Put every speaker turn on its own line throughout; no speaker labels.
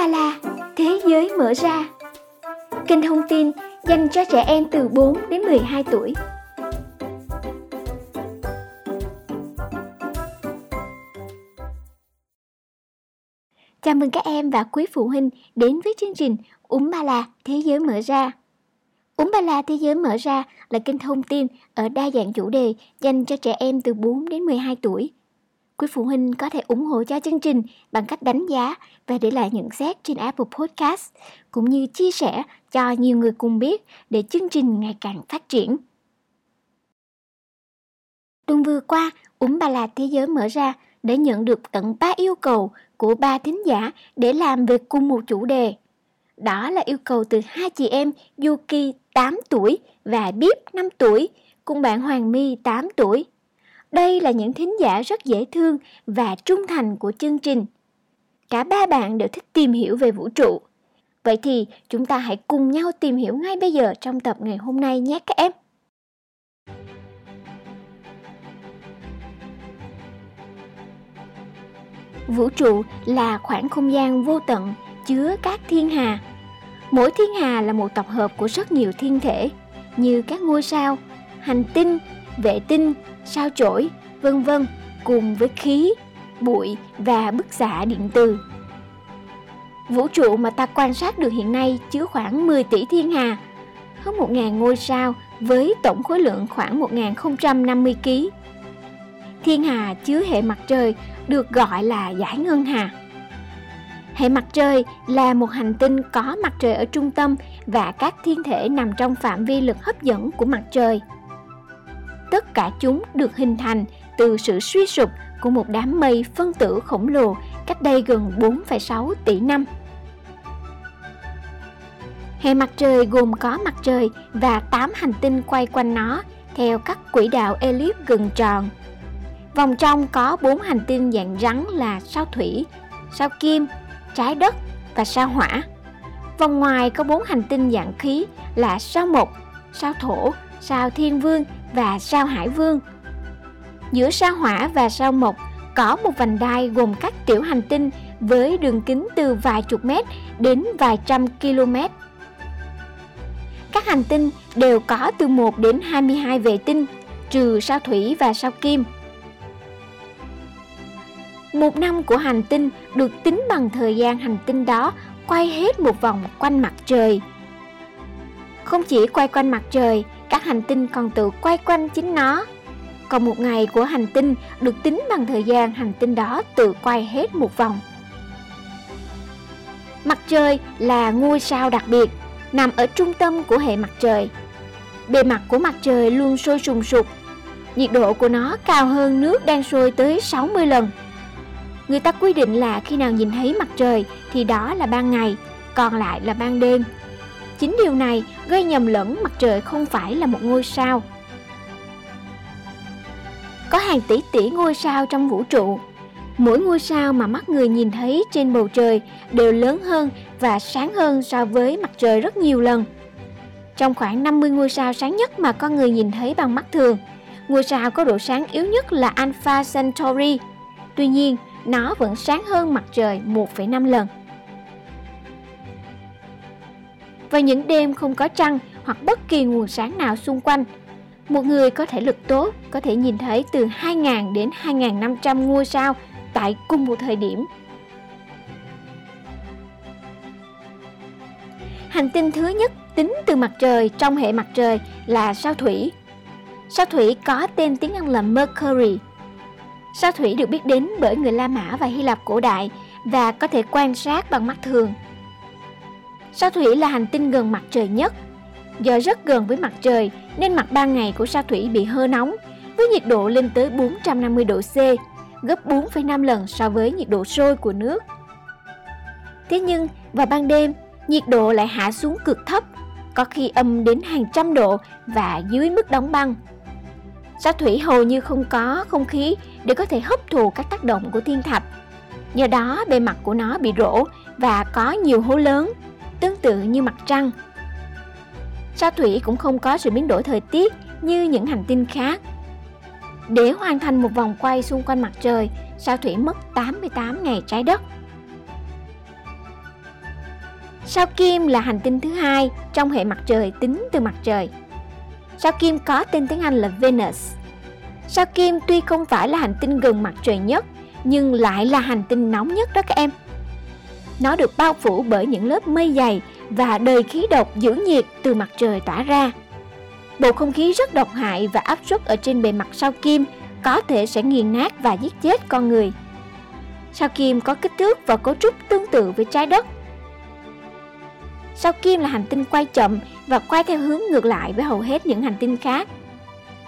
Ba La, Thế giới mở ra. Kênh thông tin dành cho trẻ em từ 4 đến 12 tuổi. Chào mừng các em và quý phụ huynh đến với chương trình Úng Ba La Thế giới mở ra. Úng Ba La Thế giới mở ra là kênh thông tin ở đa dạng chủ đề dành cho trẻ em từ 4 đến 12 tuổi. Quý phụ huynh có thể ủng hộ cho chương trình bằng cách đánh giá và để lại nhận xét trên Apple Podcast, cũng như chia sẻ cho nhiều người cùng biết để chương trình ngày càng phát triển. Tuần vừa qua, Úng bà là Thế Giới mở ra để nhận được tận 3 yêu cầu của ba thính giả để làm về cùng một chủ đề. Đó là yêu cầu từ hai chị em Yuki 8 tuổi và Bíp 5 tuổi, cùng bạn Hoàng My 8 tuổi đây là những thính giả rất dễ thương và trung thành của chương trình. Cả ba bạn đều thích tìm hiểu về vũ trụ. Vậy thì chúng ta hãy cùng nhau tìm hiểu ngay bây giờ trong tập ngày hôm nay nhé các em. Vũ trụ là khoảng không gian vô tận chứa các thiên hà. Mỗi thiên hà là một tập hợp của rất nhiều thiên thể như các ngôi sao, hành tinh, vệ tinh, sao chổi, vân vân cùng với khí, bụi và bức xạ điện từ. Vũ trụ mà ta quan sát được hiện nay chứa khoảng 10 tỷ thiên hà, hơn 1.000 ngôi sao với tổng khối lượng khoảng 1.050 kg. Thiên hà chứa hệ mặt trời được gọi là giải ngân hà. Hệ mặt trời là một hành tinh có mặt trời ở trung tâm và các thiên thể nằm trong phạm vi lực hấp dẫn của mặt trời tất cả chúng được hình thành từ sự suy sụp của một đám mây phân tử khổng lồ cách đây gần 4,6 tỷ năm. Hệ mặt trời gồm có mặt trời và 8 hành tinh quay quanh nó theo các quỹ đạo elip gần tròn. Vòng trong có 4 hành tinh dạng rắn là sao thủy, sao kim, trái đất và sao hỏa. Vòng ngoài có 4 hành tinh dạng khí là sao mộc, sao thổ, sao thiên vương và sao Hải Vương. Giữa sao Hỏa và sao Mộc có một vành đai gồm các tiểu hành tinh với đường kính từ vài chục mét đến vài trăm km. Các hành tinh đều có từ 1 đến 22 vệ tinh, trừ sao Thủy và sao Kim. Một năm của hành tinh được tính bằng thời gian hành tinh đó quay hết một vòng quanh mặt trời. Không chỉ quay quanh mặt trời, các hành tinh còn tự quay quanh chính nó. Còn một ngày của hành tinh được tính bằng thời gian hành tinh đó tự quay hết một vòng. Mặt trời là ngôi sao đặc biệt, nằm ở trung tâm của hệ mặt trời. Bề mặt của mặt trời luôn sôi sùng sục. Nhiệt độ của nó cao hơn nước đang sôi tới 60 lần. Người ta quy định là khi nào nhìn thấy mặt trời thì đó là ban ngày, còn lại là ban đêm. Chính điều này gây nhầm lẫn mặt trời không phải là một ngôi sao. Có hàng tỷ tỷ ngôi sao trong vũ trụ. Mỗi ngôi sao mà mắt người nhìn thấy trên bầu trời đều lớn hơn và sáng hơn so với mặt trời rất nhiều lần. Trong khoảng 50 ngôi sao sáng nhất mà con người nhìn thấy bằng mắt thường, ngôi sao có độ sáng yếu nhất là Alpha Centauri. Tuy nhiên, nó vẫn sáng hơn mặt trời 1,5 lần. Vào những đêm không có trăng hoặc bất kỳ nguồn sáng nào xung quanh, một người có thể lực tốt có thể nhìn thấy từ 2.000 đến 2.500 ngôi sao tại cùng một thời điểm. Hành tinh thứ nhất tính từ mặt trời trong hệ mặt trời là sao thủy. Sao thủy có tên tiếng Anh là Mercury. Sao thủy được biết đến bởi người La Mã và Hy Lạp cổ đại và có thể quan sát bằng mắt thường Sao Thủy là hành tinh gần mặt trời nhất. Do rất gần với mặt trời nên mặt ban ngày của sao Thủy bị hơi nóng với nhiệt độ lên tới 450 độ C, gấp 4,5 lần so với nhiệt độ sôi của nước. Thế nhưng vào ban đêm, nhiệt độ lại hạ xuống cực thấp, có khi âm đến hàng trăm độ và dưới mức đóng băng. Sao Thủy hầu như không có không khí để có thể hấp thụ các tác động của thiên thạch. Do đó bề mặt của nó bị rỗ và có nhiều hố lớn tương tự như mặt trăng. Sao thủy cũng không có sự biến đổi thời tiết như những hành tinh khác. Để hoàn thành một vòng quay xung quanh mặt trời, sao thủy mất 88 ngày trái đất. Sao Kim là hành tinh thứ hai trong hệ mặt trời tính từ mặt trời. Sao Kim có tên tiếng Anh là Venus. Sao Kim tuy không phải là hành tinh gần mặt trời nhất, nhưng lại là hành tinh nóng nhất đó các em. Nó được bao phủ bởi những lớp mây dày và đời khí độc giữ nhiệt từ mặt trời tỏa ra. Bầu không khí rất độc hại và áp suất ở trên bề mặt sao Kim có thể sẽ nghiền nát và giết chết con người. Sao Kim có kích thước và cấu trúc tương tự với trái đất. Sao Kim là hành tinh quay chậm và quay theo hướng ngược lại với hầu hết những hành tinh khác.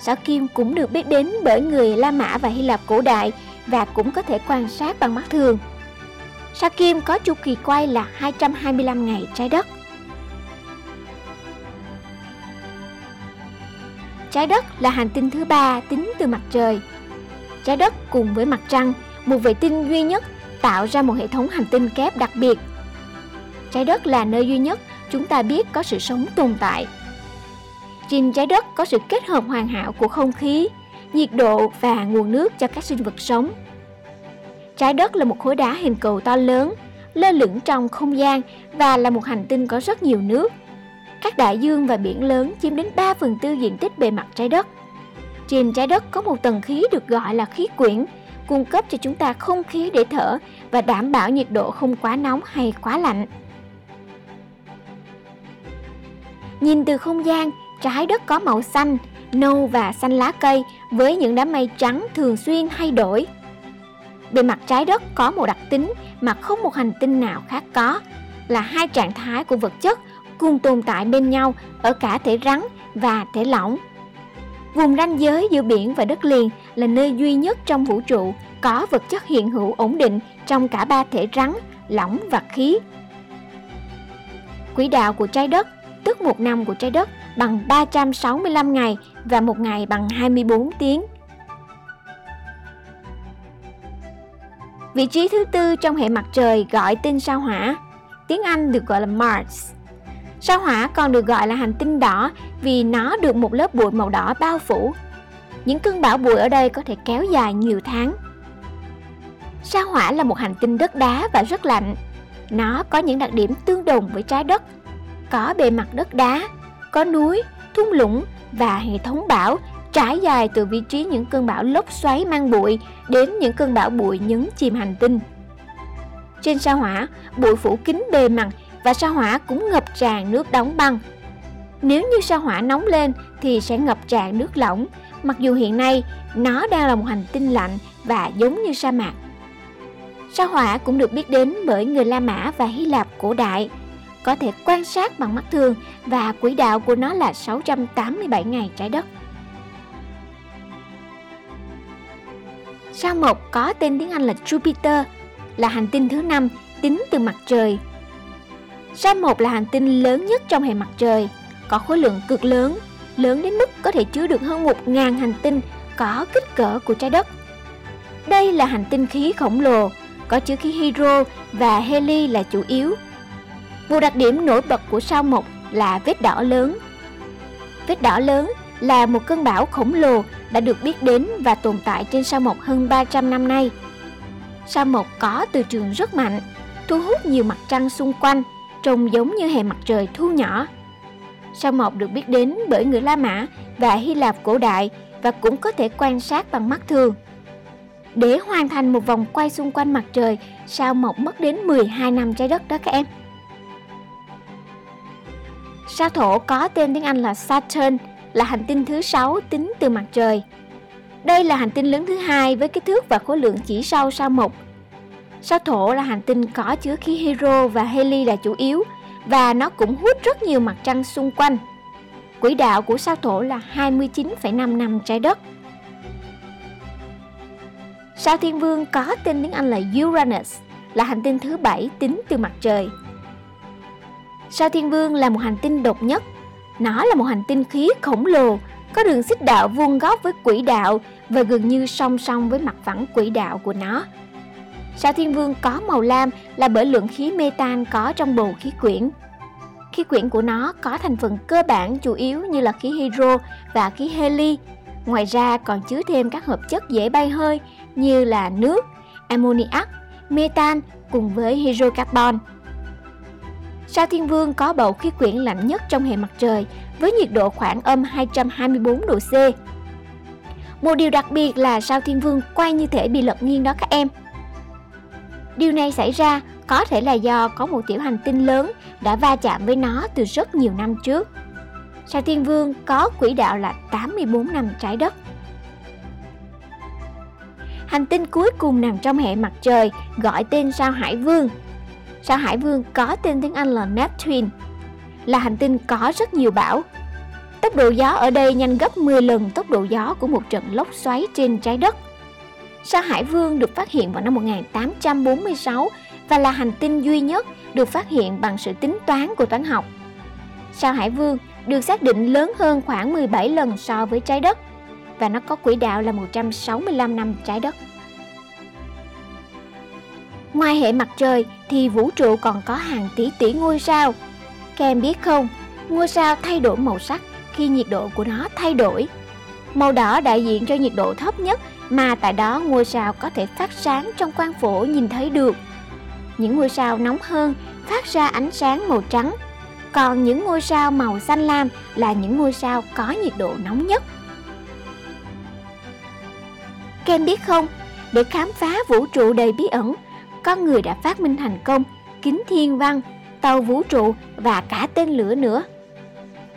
Sao Kim cũng được biết đến bởi người La Mã và Hy Lạp cổ đại và cũng có thể quan sát bằng mắt thường. Sao Kim có chu kỳ quay là 225 ngày trái đất. Trái đất là hành tinh thứ ba tính từ mặt trời. Trái đất cùng với mặt trăng, một vệ tinh duy nhất tạo ra một hệ thống hành tinh kép đặc biệt. Trái đất là nơi duy nhất chúng ta biết có sự sống tồn tại. Trên trái đất có sự kết hợp hoàn hảo của không khí, nhiệt độ và nguồn nước cho các sinh vật sống. Trái đất là một khối đá hình cầu to lớn, lơ lửng trong không gian và là một hành tinh có rất nhiều nước. Các đại dương và biển lớn chiếm đến 3 phần tư diện tích bề mặt trái đất. Trên trái đất có một tầng khí được gọi là khí quyển, cung cấp cho chúng ta không khí để thở và đảm bảo nhiệt độ không quá nóng hay quá lạnh. Nhìn từ không gian, trái đất có màu xanh, nâu và xanh lá cây với những đám mây trắng thường xuyên thay đổi. Bề mặt trái đất có một đặc tính mà không một hành tinh nào khác có, là hai trạng thái của vật chất cùng tồn tại bên nhau ở cả thể rắn và thể lỏng. Vùng ranh giới giữa biển và đất liền là nơi duy nhất trong vũ trụ có vật chất hiện hữu ổn định trong cả ba thể rắn, lỏng và khí. Quỹ đạo của trái đất, tức một năm của trái đất bằng 365 ngày và một ngày bằng 24 tiếng. Vị trí thứ tư trong hệ mặt trời gọi tên sao hỏa, tiếng Anh được gọi là Mars. Sao hỏa còn được gọi là hành tinh đỏ vì nó được một lớp bụi màu đỏ bao phủ. Những cơn bão bụi ở đây có thể kéo dài nhiều tháng. Sao hỏa là một hành tinh đất đá và rất lạnh. Nó có những đặc điểm tương đồng với trái đất. Có bề mặt đất đá, có núi, thung lũng và hệ thống bão trải dài từ vị trí những cơn bão lốc xoáy mang bụi đến những cơn bão bụi nhấn chìm hành tinh. Trên sao hỏa, bụi phủ kín bề mặt và sao hỏa cũng ngập tràn nước đóng băng. Nếu như sao hỏa nóng lên thì sẽ ngập tràn nước lỏng, mặc dù hiện nay nó đang là một hành tinh lạnh và giống như sa mạc. Sao hỏa cũng được biết đến bởi người La Mã và Hy Lạp cổ đại, có thể quan sát bằng mắt thường và quỹ đạo của nó là 687 ngày trái đất. Sao Mộc có tên tiếng Anh là Jupiter, là hành tinh thứ năm tính từ mặt trời. Sao Mộc là hành tinh lớn nhất trong hệ mặt trời, có khối lượng cực lớn, lớn đến mức có thể chứa được hơn 1.000 hành tinh có kích cỡ của trái đất. Đây là hành tinh khí khổng lồ, có chứa khí hydro và heli là chủ yếu. Một đặc điểm nổi bật của sao Mộc là vết đỏ lớn. Vết đỏ lớn là một cơn bão khổng lồ đã được biết đến và tồn tại trên sao Mộc hơn 300 năm nay. Sao Mộc có từ trường rất mạnh, thu hút nhiều mặt trăng xung quanh, trông giống như hệ mặt trời thu nhỏ. Sao Mộc được biết đến bởi người La Mã và Hy Lạp cổ đại và cũng có thể quan sát bằng mắt thường. Để hoàn thành một vòng quay xung quanh mặt trời, sao Mộc mất đến 12 năm trái đất đó các em. Sao Thổ có tên tiếng Anh là Saturn là hành tinh thứ sáu tính từ mặt trời. Đây là hành tinh lớn thứ hai với kích thước và khối lượng chỉ sau sao Mộc. Sao Thổ là hành tinh có chứa khí hydro và heli là chủ yếu và nó cũng hút rất nhiều mặt trăng xung quanh. Quỹ đạo của sao Thổ là 29,5 năm trái đất. Sao Thiên Vương có tên tiếng Anh là Uranus, là hành tinh thứ bảy tính từ mặt trời. Sao Thiên Vương là một hành tinh độc nhất nó là một hành tinh khí khổng lồ, có đường xích đạo vuông góc với quỹ đạo và gần như song song với mặt phẳng quỹ đạo của nó. Sao Thiên Vương có màu lam là bởi lượng khí metan có trong bầu khí quyển. Khí quyển của nó có thành phần cơ bản chủ yếu như là khí hydro và khí heli. Ngoài ra còn chứa thêm các hợp chất dễ bay hơi như là nước, ammoniac, metan cùng với hydrocarbon. Sao Thiên Vương có bầu khí quyển lạnh nhất trong hệ mặt trời, với nhiệt độ khoảng âm 224 độ C. Một điều đặc biệt là sao Thiên Vương quay như thể bị lật nghiêng đó các em. Điều này xảy ra có thể là do có một tiểu hành tinh lớn đã va chạm với nó từ rất nhiều năm trước. Sao Thiên Vương có quỹ đạo là 84 năm trái đất. Hành tinh cuối cùng nằm trong hệ mặt trời, gọi tên sao Hải Vương. Sao Hải Vương có tên tiếng Anh là Neptune, là hành tinh có rất nhiều bão. Tốc độ gió ở đây nhanh gấp 10 lần tốc độ gió của một trận lốc xoáy trên trái đất. Sao Hải Vương được phát hiện vào năm 1846 và là hành tinh duy nhất được phát hiện bằng sự tính toán của toán học. Sao Hải Vương được xác định lớn hơn khoảng 17 lần so với trái đất và nó có quỹ đạo là 165 năm trái đất. Ngoài hệ mặt trời thì vũ trụ còn có hàng tỷ tỷ ngôi sao. Các em biết không, ngôi sao thay đổi màu sắc khi nhiệt độ của nó thay đổi. Màu đỏ đại diện cho nhiệt độ thấp nhất mà tại đó ngôi sao có thể phát sáng trong quang phổ nhìn thấy được. Những ngôi sao nóng hơn phát ra ánh sáng màu trắng, còn những ngôi sao màu xanh lam là những ngôi sao có nhiệt độ nóng nhất. Kem biết không, để khám phá vũ trụ đầy bí ẩn, con người đã phát minh thành công kính thiên văn, tàu vũ trụ và cả tên lửa nữa.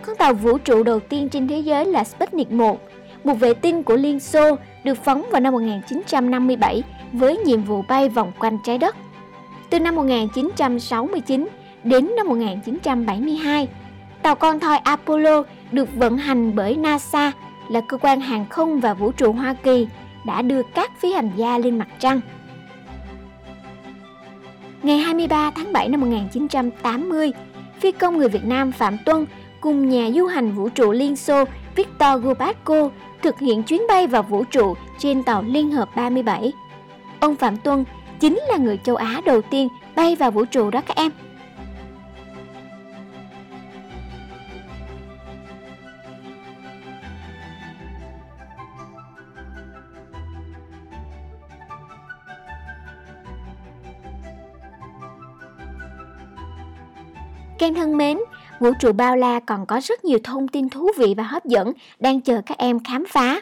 Con tàu vũ trụ đầu tiên trên thế giới là Sputnik 1, một vệ tinh của Liên Xô được phóng vào năm 1957 với nhiệm vụ bay vòng quanh trái đất. Từ năm 1969 đến năm 1972, tàu con thoi Apollo được vận hành bởi NASA là cơ quan hàng không và vũ trụ Hoa Kỳ đã đưa các phi hành gia lên mặt trăng. Ngày 23 tháng 7 năm 1980, phi công người Việt Nam Phạm Tuân cùng nhà du hành vũ trụ Liên Xô Viktor Gorbatko thực hiện chuyến bay vào vũ trụ trên tàu Liên Hợp 37. Ông Phạm Tuân chính là người châu Á đầu tiên bay vào vũ trụ đó các em. Ken thân mến, vũ trụ bao la còn có rất nhiều thông tin thú vị và hấp dẫn đang chờ các em khám phá.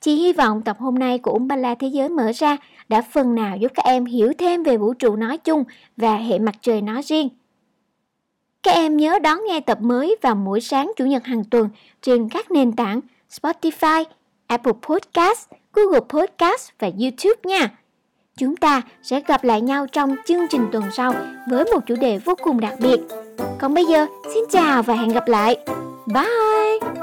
Chị hy vọng tập hôm nay của Umbala Thế giới mở ra đã phần nào giúp các em hiểu thêm về vũ trụ nói chung và hệ mặt trời nói riêng. Các em nhớ đón nghe tập mới vào mỗi sáng Chủ nhật hàng tuần trên các nền tảng Spotify, Apple Podcast, Google Podcast và YouTube nha. Chúng ta sẽ gặp lại nhau trong chương trình tuần sau với một chủ đề vô cùng đặc biệt. Còn bây giờ, xin chào và hẹn gặp lại. Bye!